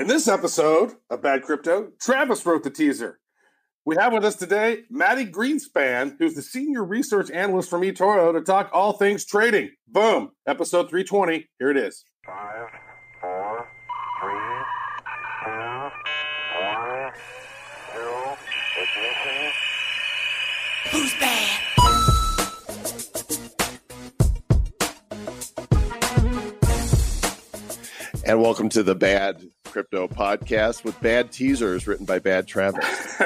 In this episode of Bad Crypto, Travis wrote the teaser. We have with us today Mati Greenspan, who's the senior research analyst from eToro, to talk all things trading. Boom. Episode 320. Here it is. Five, four, three, two, one, zero, ignition. Who's bad? And welcome to the Bad Crypto Podcast with bad teasers written by Bad Travis.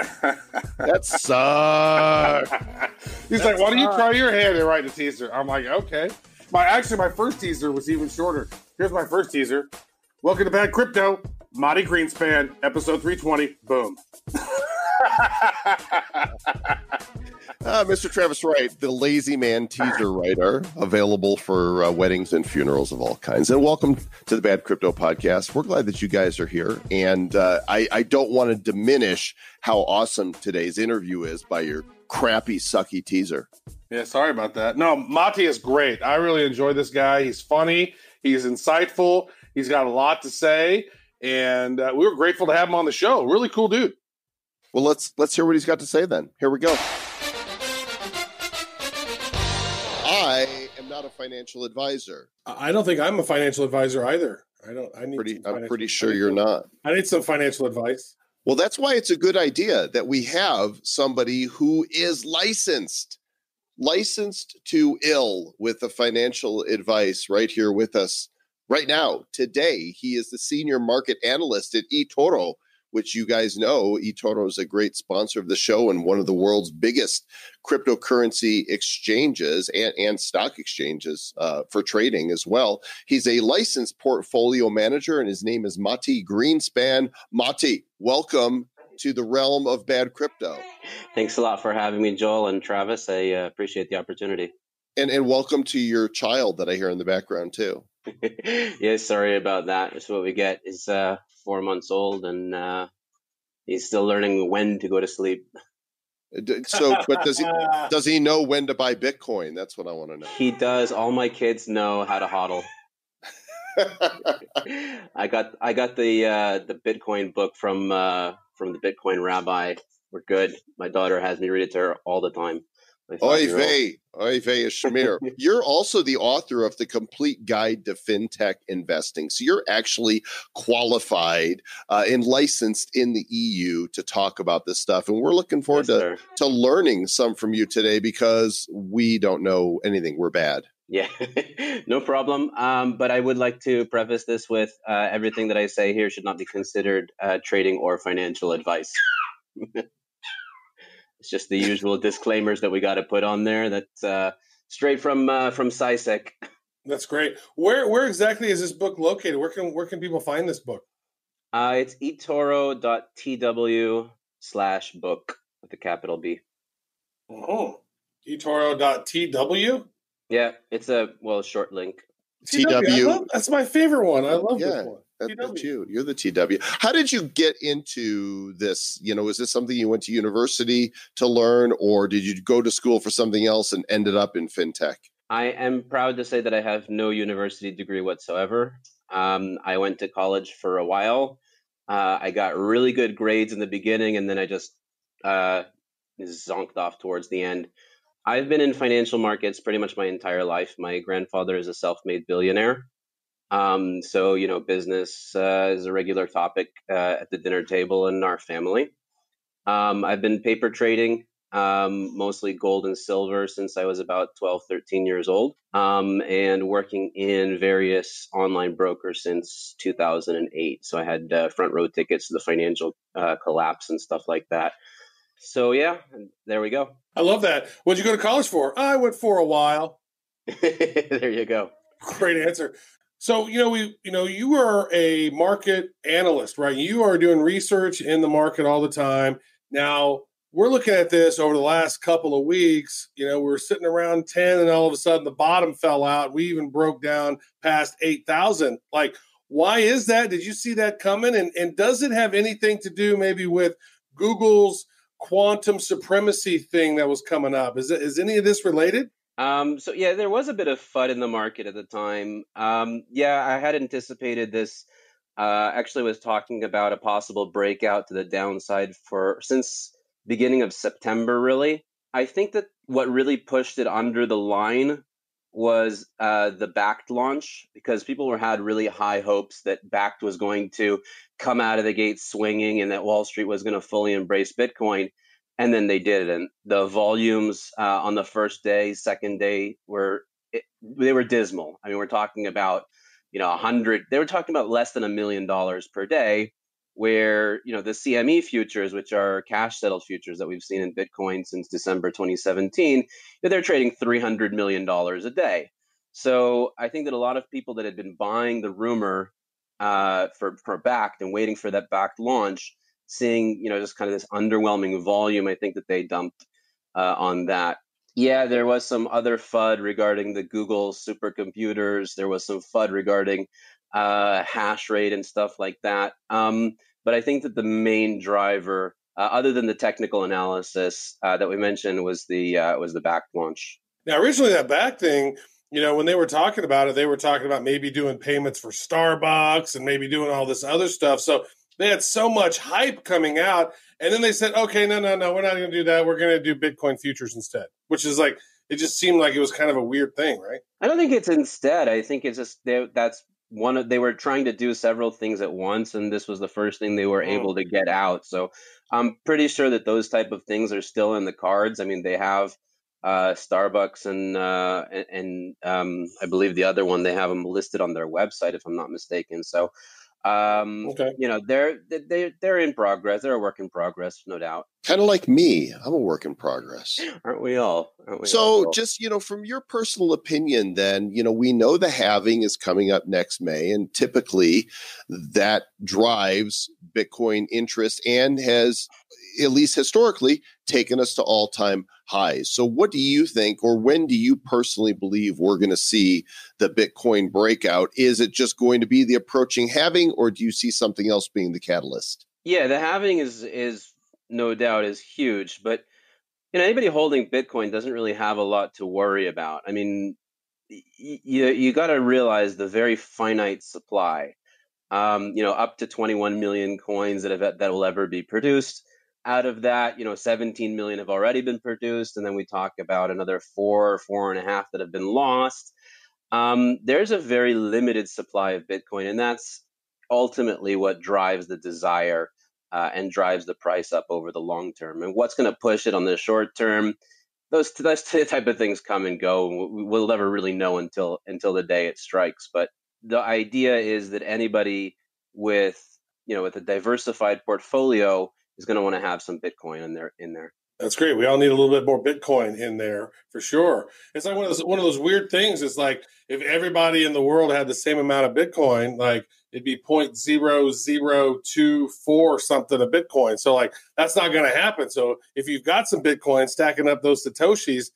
that sucks. He's like, why don't you try your hand and write a teaser? I'm like, okay. My actually, my first teaser was even shorter. Here's my first teaser. Welcome to Bad Crypto. Mati Greenspan, episode 320. Boom. Uh, Mr. Travis Wright, the lazy man teaser writer, available for uh, weddings and funerals of all kinds. And welcome to the Bad Crypto Podcast. We're glad that you guys are here. And uh, I, I don't want to diminish how awesome today's interview is by your crappy, sucky teaser. Yeah, sorry about that. No, Mati is great. I really enjoy this guy. He's funny. He's insightful. He's got a lot to say, and uh, we were grateful to have him on the show. Really cool dude. Well, let's let's hear what he's got to say then. Here we go. Not a financial advisor. I don't think I'm a financial advisor either. I don't. I need. Pretty, I'm pretty sure you're not. I need some financial advice. Well, that's why it's a good idea that we have somebody who is licensed, licensed to ill with the financial advice right here with us right now. Today, he is the senior market analyst at eToro, which you guys know eToro is a great sponsor of the show and one of the world's biggest cryptocurrency exchanges and, and stock exchanges uh, for trading as well. He's a licensed portfolio manager, and his name is Mati Greenspan. Mati, welcome to the realm of bad crypto. Thanks a lot for having me, Joel and Travis. I uh, appreciate the opportunity. And and welcome to your child that I hear in the background too. yeah, sorry about that. That's what we get. He's uh, four months old and uh, he's still learning when to go to sleep. Uh, So, but does he does he know when to buy Bitcoin? That's what I want to know. He does. All my kids know how to hodl. I got I got the uh, the Bitcoin book from uh, from the Bitcoin rabbi. We're good. My daughter has me read it to her all the time. Oy vey, oy vey, Shamir. You're also the author of the Complete Guide to FinTech Investing. So you're actually qualified uh, and licensed in the EU to talk about this stuff. And we're looking forward Yes, to, sir. to learning some from you today because we don't know anything. We're bad. Yeah, no problem. Um, but I would like to preface this with uh, everything that I say here should not be considered uh, trading or financial advice. it's just the usual disclaimers that we got to put on there. That's uh, straight from uh, from CySEC. That's great. Where where exactly is this book located? Where can where can people find this book? Uh, it's etoro.tw slash book with a capital B. Oh, eToro.tw. Yeah, it's a well short link. TW. I love- that's my favorite one. I love Yeah. this one. That- that's you. You're the TW. How did you get into this? You know, is this something you went to university to learn, or did you go to school for something else and ended up in fintech? I am proud to say that I have no university degree whatsoever. Um, I went to college for a while. Uh, I got really good grades in the beginning, and then I just uh, zonked off towards the end. I've been in financial markets pretty much my entire life. My grandfather is a self made billionaire. Um, so, you know, business uh, is a regular topic uh, at the dinner table in our family. Um, I've been paper trading um, mostly gold and silver since I was about 12, 13 years old, um, and working in various online brokers since 2008. So I had uh, front row tickets to the financial uh, collapse and stuff like that. So yeah, there we go. I love that. What'd you go to college for? I went for a while. there you go. Great answer. So, you know, we, you know, you are a market analyst, right? You are doing research in the market all the time. Now, we're looking at this over the last couple of weeks. You know, we were sitting around 10 and all of a sudden the bottom fell out. We even broke down past 8,000. Like, why is that? Did you see that coming? And, and does it have anything to do maybe with Google's quantum supremacy thing that was coming up? Is, is any of this related? Um, so yeah, there was a bit of FUD in the market at the time. Um, yeah, I had anticipated this uh, actually was talking about a possible breakout to the downside for since beginning of September. Really, I think that what really pushed it under the line was uh, the Bakkt launch because people were had really high hopes that Bakkt was going to come out of the gate swinging and that Wall Street was going to fully embrace Bitcoin, and then they did it, and The volumes uh, on the first day, second day were it, they were dismal. I mean, we're talking about you know a hundred. They were talking about less than a million dollars per day. Where you know the CME futures, which are cash settled futures that we've seen in Bitcoin since December 2017, they're trading 300 million dollars a day. So I think that a lot of people that had been buying the rumor uh, for for Bakkt and waiting for that Bakkt launch, seeing you know just kind of this underwhelming volume, I think that they dumped uh, on that. Yeah, there was some other FUD regarding the Google supercomputers. There was some FUD regarding uh, hash rate and stuff like that. Um, but I think that the main driver, uh, other than the technical analysis uh, that we mentioned, was the uh, was the Bakkt launch. Now, originally that Bakkt thing, you know, when they were talking about it, they were talking about maybe doing payments for Starbucks and maybe doing all this other stuff. So they had so much hype coming out, and then they said, "Okay, no, no, no, we're not going to do that. We're going to do Bitcoin futures instead." Which is like it just seemed like it was kind of a weird thing, right? I don't think it's instead. I think it's just they, that's one of they were trying to do several things at once, and this was the first thing they were Mm. able to get out. So I'm pretty sure that those type of things are still in the cards. I mean, they have uh, Starbucks and uh, and, and um, I believe the other one they have them listed on their website, if I'm not mistaken. So. Um, Okay. you know they're they're they're in progress. They're a work in progress, no doubt. Kind of like me. I'm a work in progress. Aren't we all? Aren't we all? So, Well, just you know, from your personal opinion, then you know, we know the halving is coming up next May, and typically that drives Bitcoin interest and has, at least historically, taken us to all-time highs. So, what do you think, or when do you personally believe we're going to see the Bitcoin breakout? Is it just going to be the approaching halving, or do you see something else being the catalyst? Yeah, the halving is is no doubt is huge, but you know anybody holding Bitcoin doesn't really have a lot to worry about. I mean, you you got to realize the very finite supply. Um, you know, up to 21 million coins that have that will ever be produced. Out of that, you know, 17 million have already been produced, and then we talk about another four, or four and a half that have been lost. Um, there's a very limited supply of Bitcoin, and that's ultimately what drives the desire uh, and drives the price up over the long term. And what's going to push it on the short term? Those those type of things come and go. We'll never really know until until the day it strikes. But the idea is that anybody with you know with a diversified portfolio is going to want to have some Bitcoin in there in there. That's great. We all need a little bit more Bitcoin in there for sure. It's like one of those one of those weird things. It's like if everybody in the world had the same amount of Bitcoin, like it'd be point zero zero two four something a Bitcoin. So like that's not going to happen. So if you've got some Bitcoin stacking up those satoshis,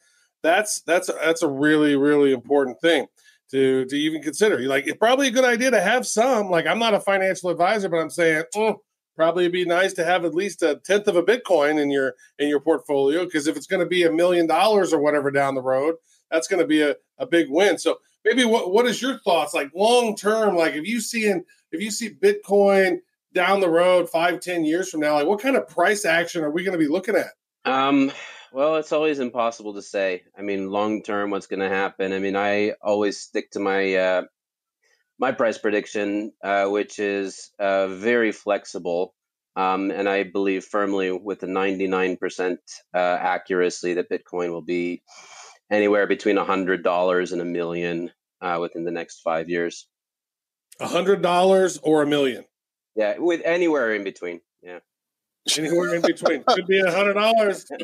that's that's that's a really really important thing to to even consider. Like it's probably a good idea to have some. Like I'm not a financial advisor, but I'm saying. "Mm, Probably be nice to have at least a tenth of a Bitcoin in your in your portfolio because if it's going to be a million dollars or whatever down the road, that's going to be a, a big win. So maybe what what is your thoughts like long term? Like if you see in if you see Bitcoin down the road five ten years from now, like what kind of price action are we going to be looking at? Um, well, it's always impossible to say. I mean, long term, what's going to happen? I mean, I always stick to my uh, my price prediction, uh, which is uh, very flexible, um, and I believe firmly with nine percent uh, accuracy that Bitcoin will be anywhere between a hundred dollars and a million uh, within the next five years. A hundred dollars or a million? Yeah, with anywhere in between. Yeah. Anywhere in between. Could be a hundred dollars.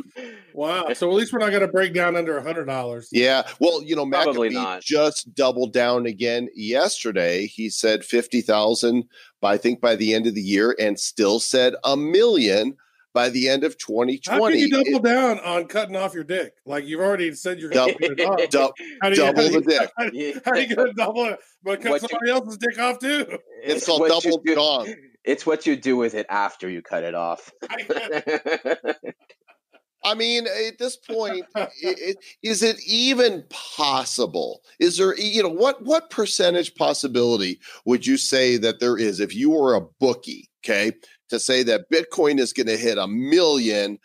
Wow. So at least we're not going to break down under a hundred dollars. Yeah. Well, you know, Probably McAfee not. just doubled down again yesterday. He said 50,000 by I think by the end of the year and still said a million by the end of 2020. How can 2020. you double It- down on cutting off your dick? Like you've already said you're Dou- going to cut it off. dou- How do you- double how do you- the dick. How, do you- how are you going to double it? But cut What you- somebody else's dick off too. It's called double do- dong. It's what you do with it after you cut it off. I mean, at this point, is it even possible? Is there, you know, what what percentage possibility would you say that there is if you were a bookie, okay, to say that Bitcoin is going to hit a million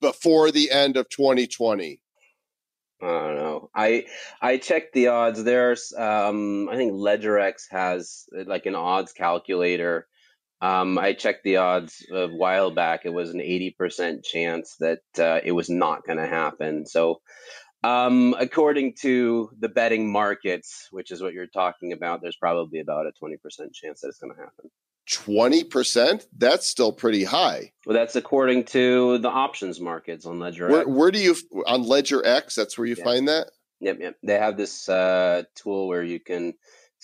before the end of 2020? I don't know. I I checked the odds. There's um I think LedgerX has like an odds calculator. Um, I checked the odds a while back. It was an 80% chance that uh, it was not going to happen. So, um, according to the betting markets, which is what you're talking about, there's probably about a 20% chance that it's going to happen. 20%? That's still pretty high. Well, that's according to the options markets on Ledger Where, where do you, on Ledger X, that's where you Yeah. find that? Yep, yep. They have this uh, tool where you can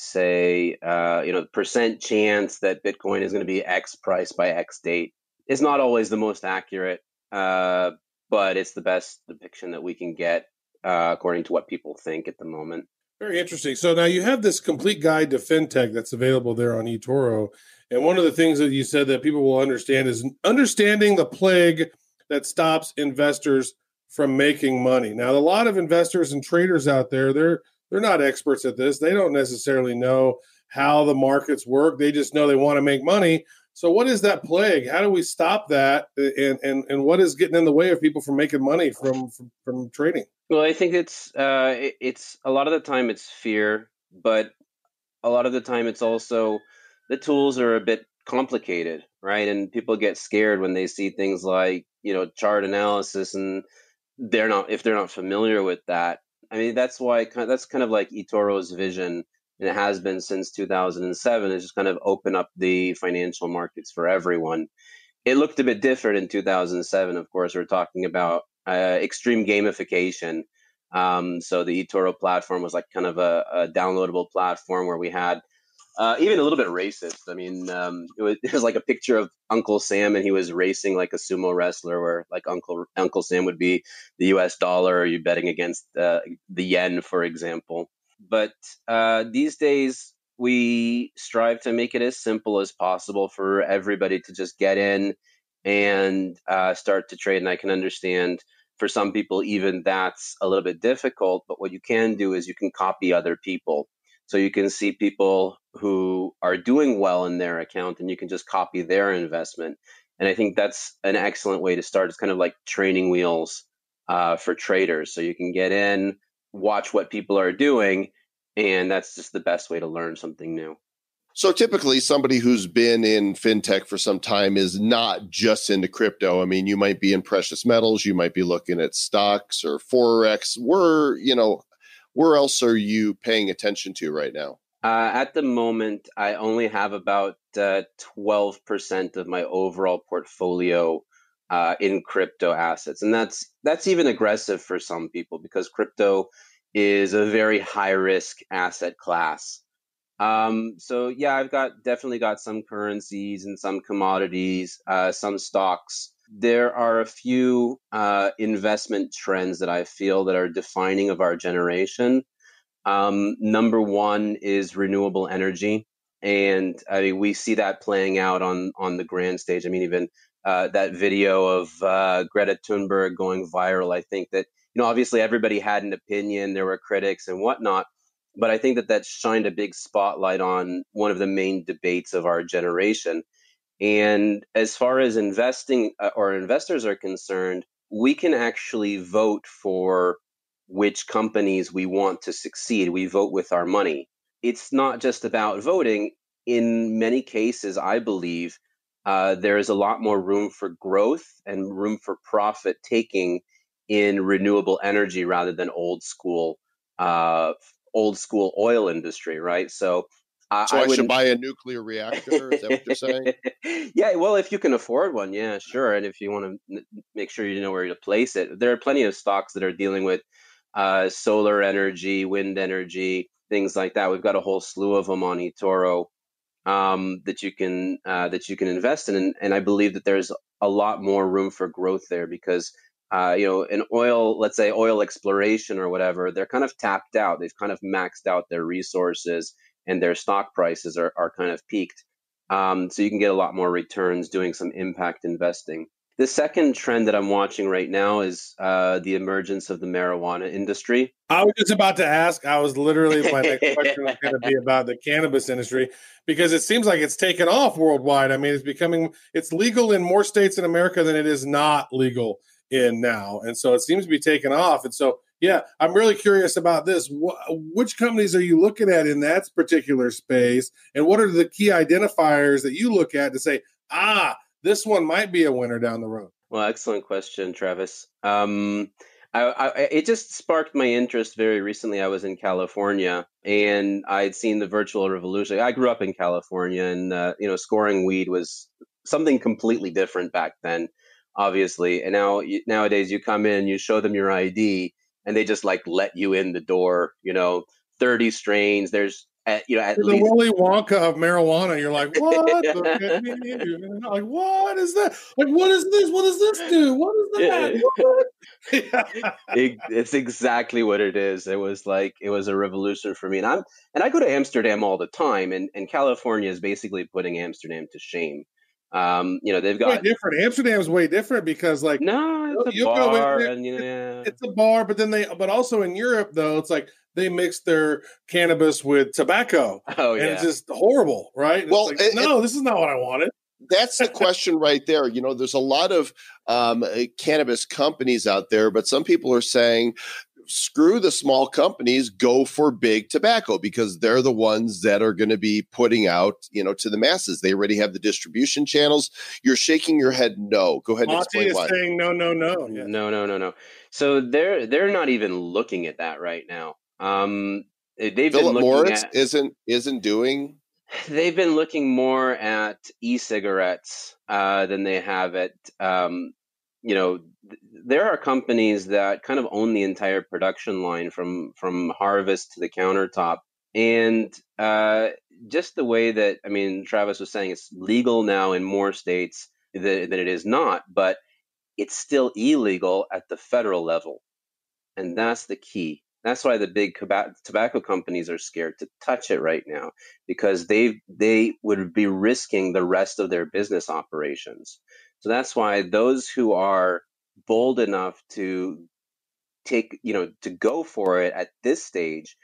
say, uh, you know, percent chance that Bitcoin is going to be X price by X date. is not always the most accurate, uh, but it's the best depiction that we can get uh, according to what people think at the moment. Very interesting. So now you have this complete guide to fintech that's available there on eToro. And one of the things that you said that people will understand is understanding the plague that stops investors from making money. Now, a lot of investors and traders out there, they're they're not experts at this. They don't necessarily know how the markets work. They just know they want to make money. So what is that plague? How do we stop that? And and and what is getting in the way of people from making money from from, from trading? Well, I think it's uh, it's a lot of the time it's fear, but a lot of the time it's also the tools are a bit complicated, right? And people get scared when they see things like you know chart analysis, and they're not if they're not familiar with that. I mean, that's why that's kind of like eToro's vision, and it has been since 2007. Is just kind of open up the financial markets for everyone. It looked a bit different in 2007. Of course, we're talking about uh, extreme gamification. Um, so the eToro platform was like kind of a, a downloadable platform where we had uh, even a little bit racist. I mean, um, it, was, it was like a picture of Uncle Sam and he was racing like a sumo wrestler, where like Uncle Uncle Sam would be the U.S. dollar, or you betting against uh, the yen, for example. But uh, these days, we strive to make it as simple as possible for everybody to just get in and uh, start to trade. And I can understand for some people, even that's a little bit difficult. But what you can do is you can copy other people. So you can see people who are doing well in their account and you can just copy their investment. And I think that's an excellent way to start. It's kind of like training wheels uh, for traders. So you can get in, watch what people are doing, and that's just the best way to learn something new. So typically, somebody who's been in fintech for some time is not just into crypto. I mean, you might be in precious metals, you might be looking at stocks or forex. Where you know, where else are you paying attention to right now? Uh, at the moment, I only have about uh, 12% of my overall portfolio uh, in crypto assets, and that's that's even aggressive for some people because crypto is a very high risk asset class. Um, so yeah, I've got definitely got some currencies and some commodities, uh, some stocks. There are a few uh, investment trends that I feel that are defining of our generation. Um, number one is renewable energy, and I mean we see that playing out on on the grand stage. I mean even uh, that video of uh, Greta Thunberg going viral. I think that you know obviously everybody had an opinion. There were critics and whatnot, but I think that that shined a big spotlight on one of the main debates of our generation. And as far as investing uh, or investors are concerned, we can actually vote for which companies we want to succeed. We vote with our money. It's not just about voting. In many cases, I believe uh, there is a lot more room for growth and room for profit taking in renewable energy rather than old school, uh, old school oil industry, right? So, I, So I, should buy a nuclear reactor. Is that what you're saying? yeah, well, if you can afford one, yeah, sure. And if you want to make sure you know where to place it, there are plenty of stocks that are dealing with uh, solar energy, wind energy, things like that. We've got a whole slew of them on eToro um, that you can uh, that you can invest in, and, and I believe that there's a lot more room for growth there because uh, you know, in oil, let's say oil exploration or whatever, they're kind of tapped out. They've kind of maxed out their resources and their stock prices are, are kind of peaked. Um, so you can get a lot more returns doing some impact investing. The second trend that I'm watching right now is uh, the emergence of the marijuana industry. I was just about to ask. I was literally my next question was going to be about the cannabis industry because it seems like it's taken off worldwide. I mean, it's becoming it's legal in more states in America than it is not legal in now, and so it seems to be taking off. And so, yeah, I'm really curious about this. Wh- which companies are you looking at in that particular space, and what are the key identifiers that you look at to say, ah, this one might be a winner down the road? Well, excellent question, Travis. Um, I, I, it just sparked my interest very recently. I was in California and I'd seen the virtual revolution. I grew up in California, and uh, you know, scoring weed was something completely different back then, obviously. And now nowadays, you come in, you show them your ID, and they just like let you in the door. You know, thirty strains. There's at, you know, at the least Willy Wonka of marijuana. You're like, what? Like, what is that? Like, what is this? What does this do? What is that? What? it, it's exactly what it is. It was like it was a revolution for me, and I'm and I go to Amsterdam all the time, and and California is basically putting Amsterdam to shame. Um, you know, they've way got different. Amsterdam's way different because, like, no, it's a you'll go bar, there- and you know, yeah. it's a bar, but then they, but also in Europe, though, it's like they mix their cannabis with tobacco, oh yeah. and it's just horrible, right? It's Well, like, it- no, this is not what I wanted. That's the question right there. You know, there's a lot of um, uh, cannabis companies out there, but some people are saying, screw the small companies, go for big tobacco because they're the ones that are going to be putting out, you know, to the masses. They already have the distribution channels. You're shaking your head no. Go ahead and Mati explain is why. saying no, no, no. Yeah. no, no, no, no. So they're they're not even looking at that right now. Um, they've been Philip looking Morris at isn't isn't doing they've been looking more at e-cigarettes uh, than they have at um, you know th- there are companies that kind of own the entire production line from from harvest to the countertop. And uh, just the way that i mean travis was saying it's legal now in more states than, than it is not but it's still illegal at the federal level. And that's the key. That's why the big tobacco companies are scared to touch it right now because they they would be risking the rest of their business operations. So that's why those who are bold enough to take you know to go for it at this stage,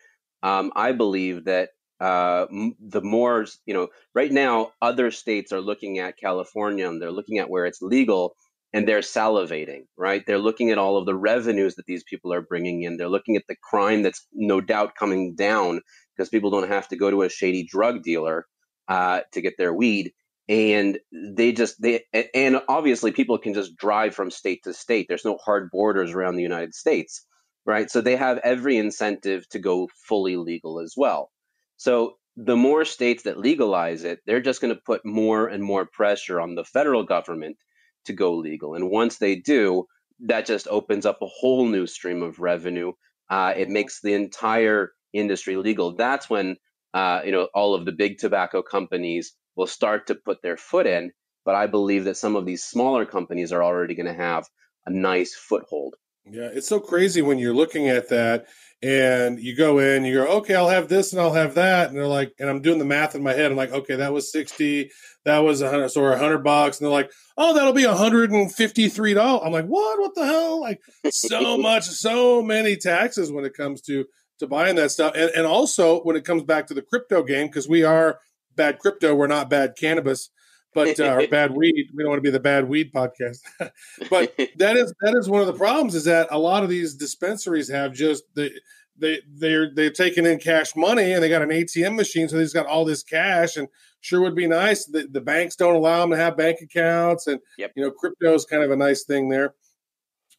um, I believe that uh, the more you know. Right now, other states are looking at California and they're looking at where it's legal and they're salivating, right? They're looking at all of the revenues that these people are bringing in. They're looking at the crime that's no doubt coming down because people don't have to go to a shady drug dealer uh, to get their weed. And they just they and obviously people can just drive from state to state. There's no hard borders around the United States, right? So they have every incentive to go fully legal as well. So the more states that legalize it, they're just going to put more and more pressure on the federal government to go legal. And once they do, that just opens up a whole new stream of revenue. Uh, it makes the entire industry legal. That's when uh, you know all of the big tobacco companies will start to put their foot in. But I believe that some of these smaller companies are already going to have a nice foothold. Yeah, it's so crazy when you're looking at that and you go in, you go, okay, I'll have this and I'll have that, and they're like, and I'm doing the math in my head. I'm like, okay, that was sixty, that was a hundred, so a hundred bucks, and they're like, oh, that'll be a hundred and fifty three dollars. I'm like, what? What the hell? Like, so much, so many taxes when it comes to to buying that stuff, and and also when it comes back to the crypto game, because we are bad crypto, we're not bad cannabis. But uh, or bad weed. We don't want to be the bad weed podcast. but that is that is one of the problems is that a lot of these dispensaries have just the they they're they're taking in cash money and they got an ATM machine, so they've got all this cash and sure would be nice. The, the banks don't allow them to have bank accounts, and Yep. you know crypto is kind of a nice thing there.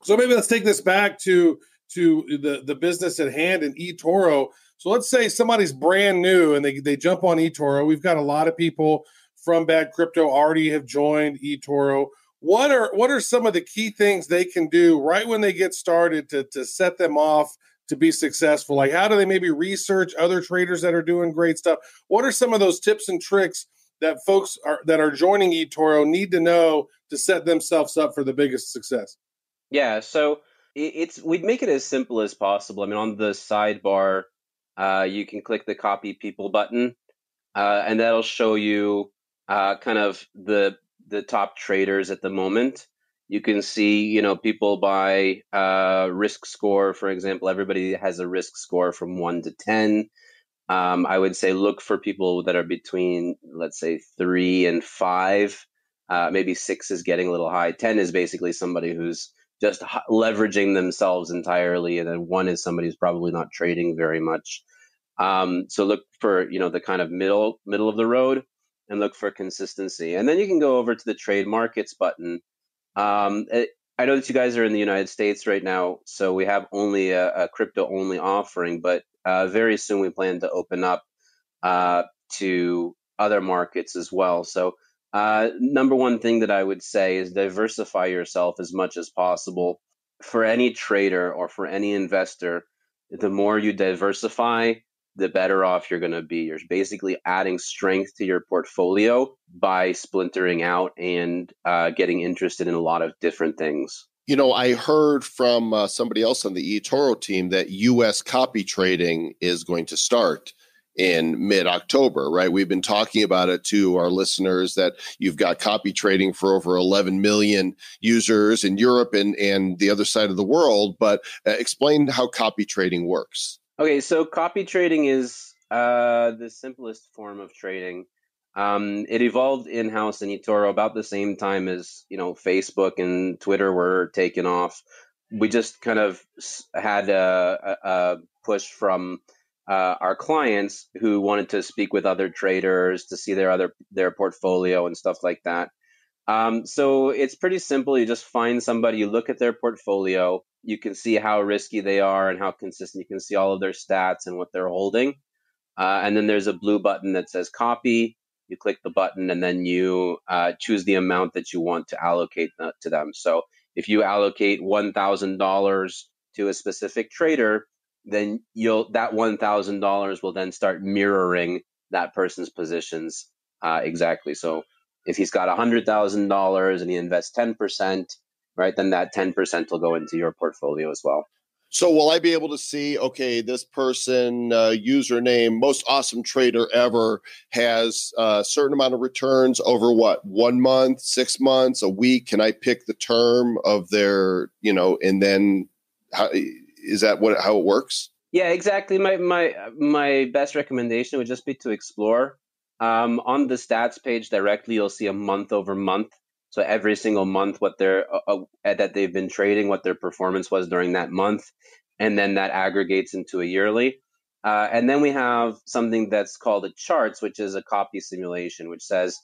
So maybe let's take this back to to the the business at hand and eToro. So let's say somebody's brand new and they they jump on eToro. We've got a lot of people from Bad Crypto already have joined eToro. What are what are some of the key things they can do right when they get started to to set them off to be successful? Like how do they maybe research other traders that are doing great stuff? What are some of those tips and tricks that folks are that are joining eToro need to know to set themselves up for the biggest success? Yeah, so it's we'd make it as simple as possible. I mean, on the sidebar, uh, you can click the copy people button, uh, and that'll show you uh, kind of the the top traders at the moment. You can see, you know, people by uh, risk score, for example. Everybody has a risk score from one to ten. Um, I would say look for people that are between, let's say, three and five. Uh, maybe six is getting a little high. Ten is basically somebody who's just leveraging themselves entirely, and then one is somebody who's probably not trading very much. Um, so look for you know the kind of middle middle of the road, and look for consistency, and then you can go over to the trade markets button. Um, it, I know that you guys are in the United States right now, so we have only a, a crypto only offering, but uh, very soon we plan to open up uh, to other markets as well. So uh, number one thing that I would say is diversify yourself as much as possible. For any trader or for any investor, the more you diversify, the better off you're going to be. You're basically adding strength to your portfolio by splintering out and uh, getting interested in a lot of different things. You know, I heard from uh, somebody else on the eToro team that U.S. copy trading is going to start in mid October, right? We've been talking about it to our listeners that you've got copy trading for over 11 million users in Europe and, and the other side of the world. But uh, explain how copy trading works. Okay, so copy trading is uh, the simplest form of trading. Um, it evolved in house in eToro about the same time as you know Facebook and Twitter were taken off. We just kind of had a, a, push from uh, our clients who wanted to speak with other traders to see their other their portfolio and stuff like that. Um, so it's pretty simple. You just find somebody, you look at their portfolio, you can see how risky they are and how consistent. You can see all of their stats and what they're holding. Uh, and then there's a blue button that says copy. You click the button and then you uh, choose the amount that you want to allocate to them. So if you allocate $1,000 to a specific trader, then you'll that $1,000 will then start mirroring that person's positions uh, exactly. So if he's got $100,000 and he invests 10%, right, then that 10% will go into your portfolio as well. So will I be able to see, okay, this person, uh, username, most awesome trader ever, has a certain amount of returns over what, one month, six months, a week? Can I pick the term of their, you know, and then how, is that what how it works? Yeah, exactly. My my my best recommendation would just be to explore. Um, on the stats page directly, you'll see a month over month. So every single month, what they're uh, uh, that they've been trading, what their performance was during that month, and then that aggregates into a yearly. Uh, and then we have something that's called a charts, which is a copy simulation, which says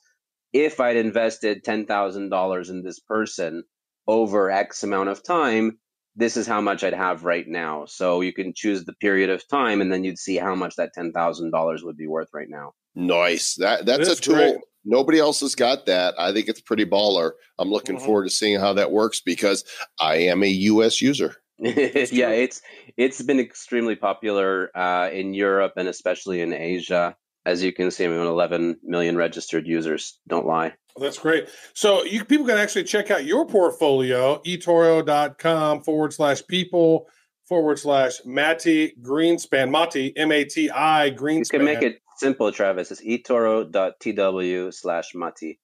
if I'd invested ten thousand dollars in this person over X amount of time, this is how much I'd have right now. So you can choose the period of time, and then you'd see how much that ten thousand dollars would be worth right now. Nice. That that's a tool. Great. Nobody else has got that. I think it's pretty baller. I'm looking mm-hmm. forward to seeing how that works because I am a US user. yeah, it's it's been extremely popular uh, in Europe and especially in Asia. As you can see, I mean, 11 million registered users. Don't lie. That's great. So you people can actually check out your portfolio, etoro.com forward slash people forward slash Mati Greenspan. Mati, M A T I Greenspan. You can make it simple, Travis. It's etoro.tw slash Mati.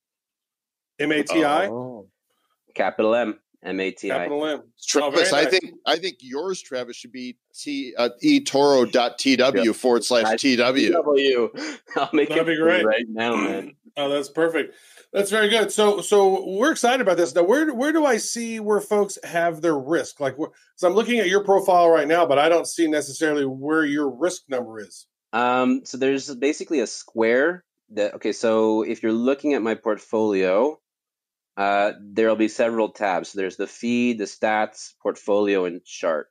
M A T I? Oh. Capital M. M A T I. Capital M. Travis, oh, I nice. think I think yours, Travis, should be t uh, etoro.tw yep. forward slash tw. I'll make That'd it be great. right now, man. Oh, that's perfect. That's very good. So, so we're excited about this. Now, where where do I see where folks have their risk? Like, so I'm looking at your profile right now, but I don't see necessarily where your risk number is. Um, so there's basically a square that. Okay, so if you're looking at my portfolio, uh, there'll be several tabs. So there's the feed, the stats, portfolio, and chart.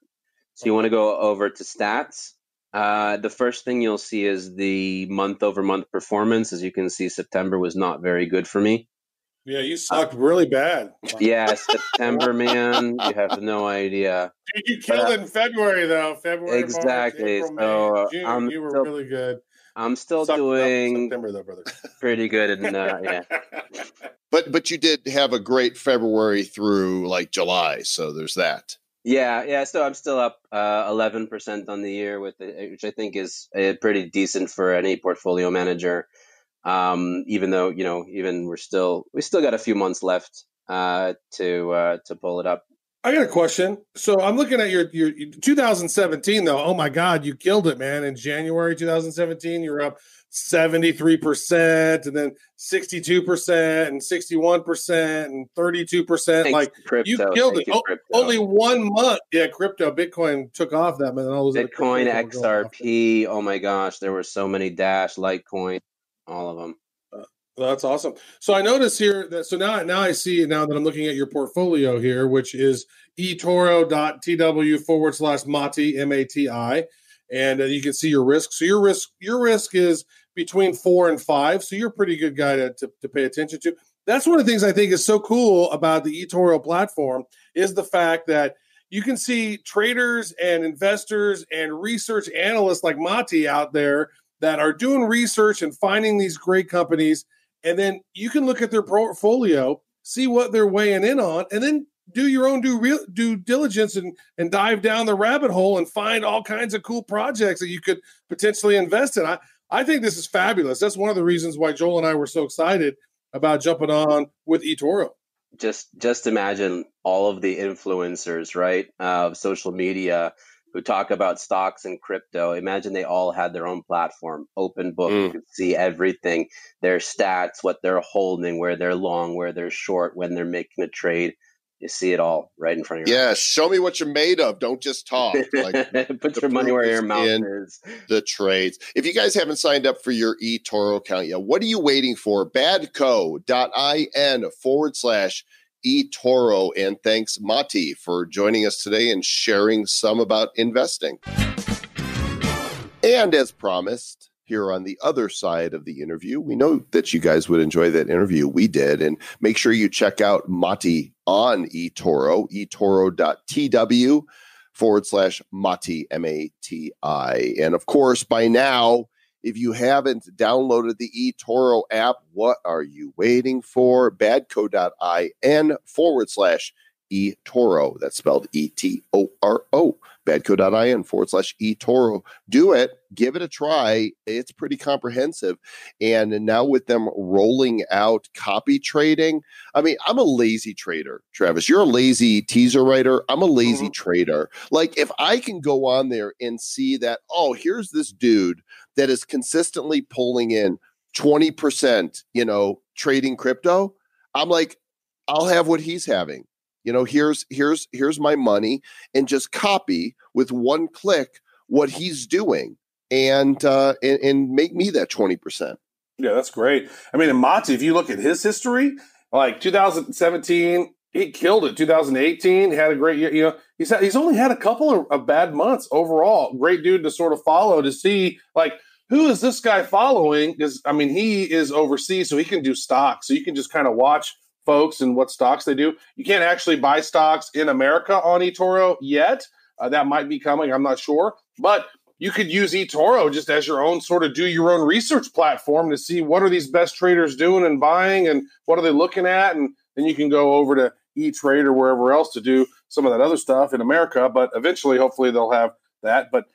So you want to go over to stats uh, the first thing you'll see is the month over month performance. As you can see, September was not very good for me. Yeah, you sucked uh, really bad. Yeah, September, man, you have no idea. Dude, you killed but, in February, though. February, exactly. March, April, so May, June, you were still, really good. I'm still Sucked doing September, though, brother. pretty good, and uh, yeah. But but you did have a great February through like July, so there's that. Yeah, yeah. So I'm still up uh, eleven percent on the year, with it, which I think is uh, pretty decent for any portfolio manager. Um, even though you know, even we're still we still got a few months left uh, to uh, to pull it up. I got a question. So I'm looking at your your 2017 though. Oh my God, you killed it, man! In January 2017, you were up 73 percent, and then 62 percent, and 61 percent, and 32 percent. Like crypto. you killed Thank it. you, Oh, only one month. Yeah, crypto, Bitcoin took off that, man. All those Bitcoin, cryptos were going off. XRP. Oh my gosh, there were so many Dash, Litecoin, all of them. That's awesome. So I notice here that so now now I see now that I'm looking at your portfolio here, which is etoro.tw forward slash mati m a t i, and uh, you can see your risk. So your risk your risk is between four and five. So you're a pretty good guy to, to, to pay attention to. That's one of the things I think is so cool about the eToro platform is the fact that you can see traders and investors and research analysts like Mati out there that are doing research and finding these great companies and then you can look at their portfolio, see what they're weighing in on, and then do your own due real due diligence and and dive down the rabbit hole and find all kinds of cool projects that you could potentially invest in. I I think this is fabulous. That's one of the reasons why Joel and I were so excited about jumping on with eToro. Just just imagine all of the influencers, right, of social media who talk about stocks and crypto. Imagine they all had their own platform, open book. You Mm. could see everything, their stats, what they're holding, where they're long, where they're short, when they're making a trade. You see it all right in front of you. Yeah, show me what you're made of. Don't just talk. Like Put your money where your mouth is. the trades. If you guys haven't signed up for your eToro account yet, what are you waiting for? Badco.in forward slash eToro. And thanks, Mati, for joining us today and sharing some about investing. And as promised, here on the other side of the interview, we know that you guys would enjoy that interview. We did. And make sure you check out Mati on eToro, eToro.tw forward slash Mati, M A T I. And of course, by now, if you haven't downloaded the eToro app, what are you waiting for? Badco.in forward slash eToro. That's spelled E T O R O. Badco.in forward slash eToro. Do it. Give it a try. It's pretty comprehensive. And now with them rolling out copy trading, I mean, I'm a lazy trader, Travis. You're a lazy teaser writer. I'm a lazy Mhm. trader. Like, if I can go on there and see that, oh, here's this dude that is consistently pulling in 20%, you know, trading crypto, I'm like, I'll have what he's having. You know, here's here's here's my money and just copy with one click what he's doing and uh and, and make me that 20%. Yeah, that's great. I mean, and Mati, if you look at his history, like 2017, he killed it. 2018, he had a great year. You know, he's had, he's only had a couple of, of bad months overall. Great dude to sort of follow to see like who is this guy following? Because I mean, he is overseas, so he can do stocks. So you can just kind of watch folks and what stocks they do. You can't actually buy stocks in America on eToro yet. Uh, that might be coming. I'm not sure, but you could use eToro just as your own sort of do your own research platform to see what are these best traders doing and buying and what are they looking at. And then you can go over to E-Trade or wherever else to do some of that other stuff in America. But eventually hopefully they'll have that. But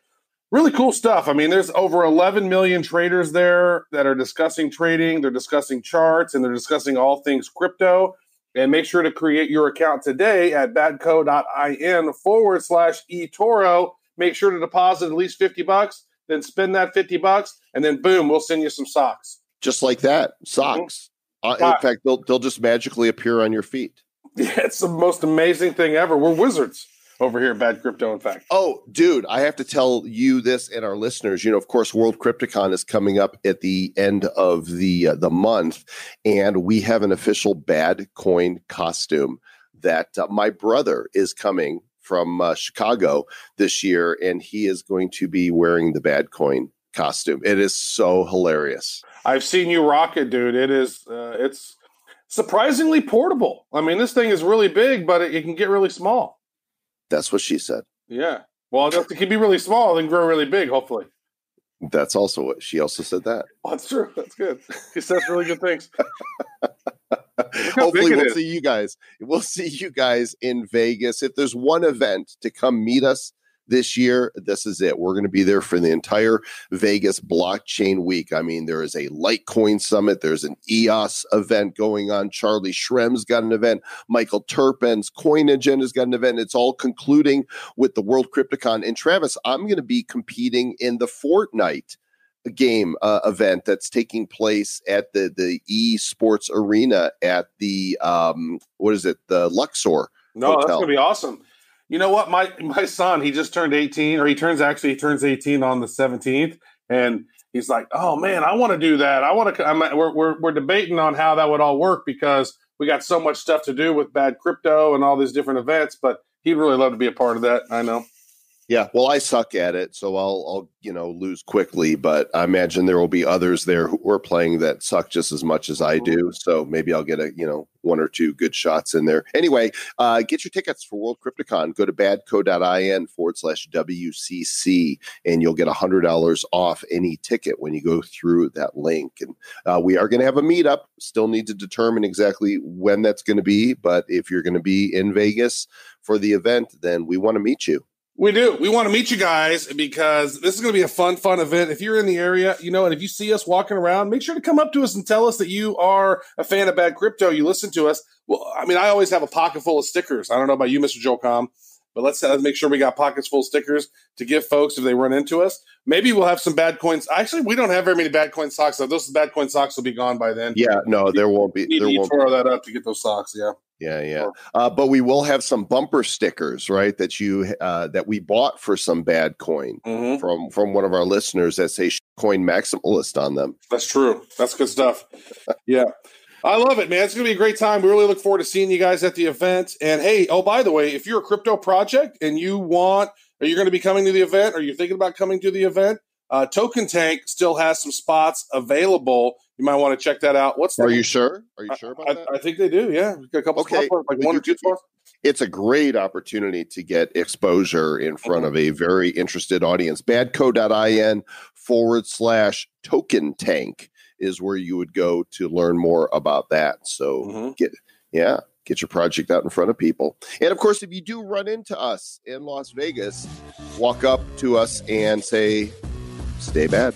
really cool stuff. I mean there's over 11 million traders there that are discussing trading. They're discussing charts and they're discussing all things crypto. And make sure to create your account today at badco.in forward slash eToro make sure to deposit at least 50 bucks, then spend that 50 bucks, and then boom, we'll send you some socks. Just like that. Socks. Uh, in fact, they'll they'll just magically appear on your feet. Yeah, it's the most amazing thing ever. We're wizards over here Bad Crypto, in fact. Oh, dude, I have to tell you this and our listeners. You know, of course, World Crypto Con is coming up at the end of the uh, the month, and we have an official bad coin costume that uh, my brother is coming from uh, Chicago this year, and he is going to be wearing the bad coin costume. It is so hilarious. I've seen you rock it, dude. It is, uh, it's surprisingly portable. I mean, this thing is really big, but it, it can get really small. That's what she said. Yeah. Well, it can be really small and grow really big, hopefully. That's also what she also said that. That's true. That's good. He says really good things. Hopefully, we'll is. see you guys. We'll see you guys in Vegas. If there's one event to come meet us, this year, this is it. We're going to be there for the entire Vegas blockchain week. I mean, there is a Litecoin summit, there's an EOS event going on. Charlie Shrem's got an event, Michael Terpin's Coin Agenda's got an event. It's all concluding with the World Crypto Con. And Travis, I'm going to be competing in the Fortnite game uh, event that's taking place at the the esports arena at the um what is it the Luxor No, that's gonna be awesome. You know what? My my son, he just turned 18, or he turns actually he turns 18 on the 17th, and he's like, "Oh man, I want to do that. I want to." I'm, we're, we're we're debating on how that would all work because we got so much stuff to do with bad crypto and all these different events. But he'd really love to be a part of that. I know. Yeah, well, I suck at it, so I'll, I'll, you know, lose quickly. But I imagine there will be others there who are playing that suck just as much as I do. So maybe I'll get a, you know, one or two good shots in there. Anyway, uh, get your tickets for World Crypto Con. Go to badco.in forward slash WCC, and you'll get a hundred dollars off any ticket when you go through that link. And uh, we are going to have a meetup. Still need to determine exactly when that's going to be, but if you're going to be in Vegas for the event, then we want to meet you. We do. We want to meet you guys because this is going to be a fun, fun event. If you're in the area, you know, and if you see us walking around, make sure to come up to us and tell us that you are a fan of bad crypto. You listen to us. Well, I mean, I always have a pocket full of stickers. I don't know about you, Mr. Joel Comm, but let's, uh make sure we got pockets full of stickers to give folks if they run into us. Maybe we'll have some bad coins. Actually, we don't have very many bad coin socks. So those bad coin socks will be gone by then. Yeah, no, there won't be. There need won't to throw that up to get those socks. Yeah. Yeah, yeah. Uh, but we will have some bumper stickers, right? That you uh, that we bought for some bad coin hmm from from one of our listeners that say coin maximalist on them. That's true. That's good stuff. yeah. I love it, man. It's going to be a great time. We really look forward to seeing you guys at the event. And hey, oh, by the way, if you're a crypto project and you want, are you're going to be coming to the event, Are you're thinking about coming to the event, uh, Token Tank still has some spots available. You might want to check that out. What's the Are you sure? Are you sure about I, that? I think they do. Yeah, We've got a couple Okay. spots, like one or two spots. it's a great opportunity to get exposure in front of a very interested audience. Badco.in forward slash token tank is where you would go to learn more about that. So Mhm. get yeah, get your project out in front of people. And of course, if you do run into us in Las Vegas, walk up to us and say, "Stay bad."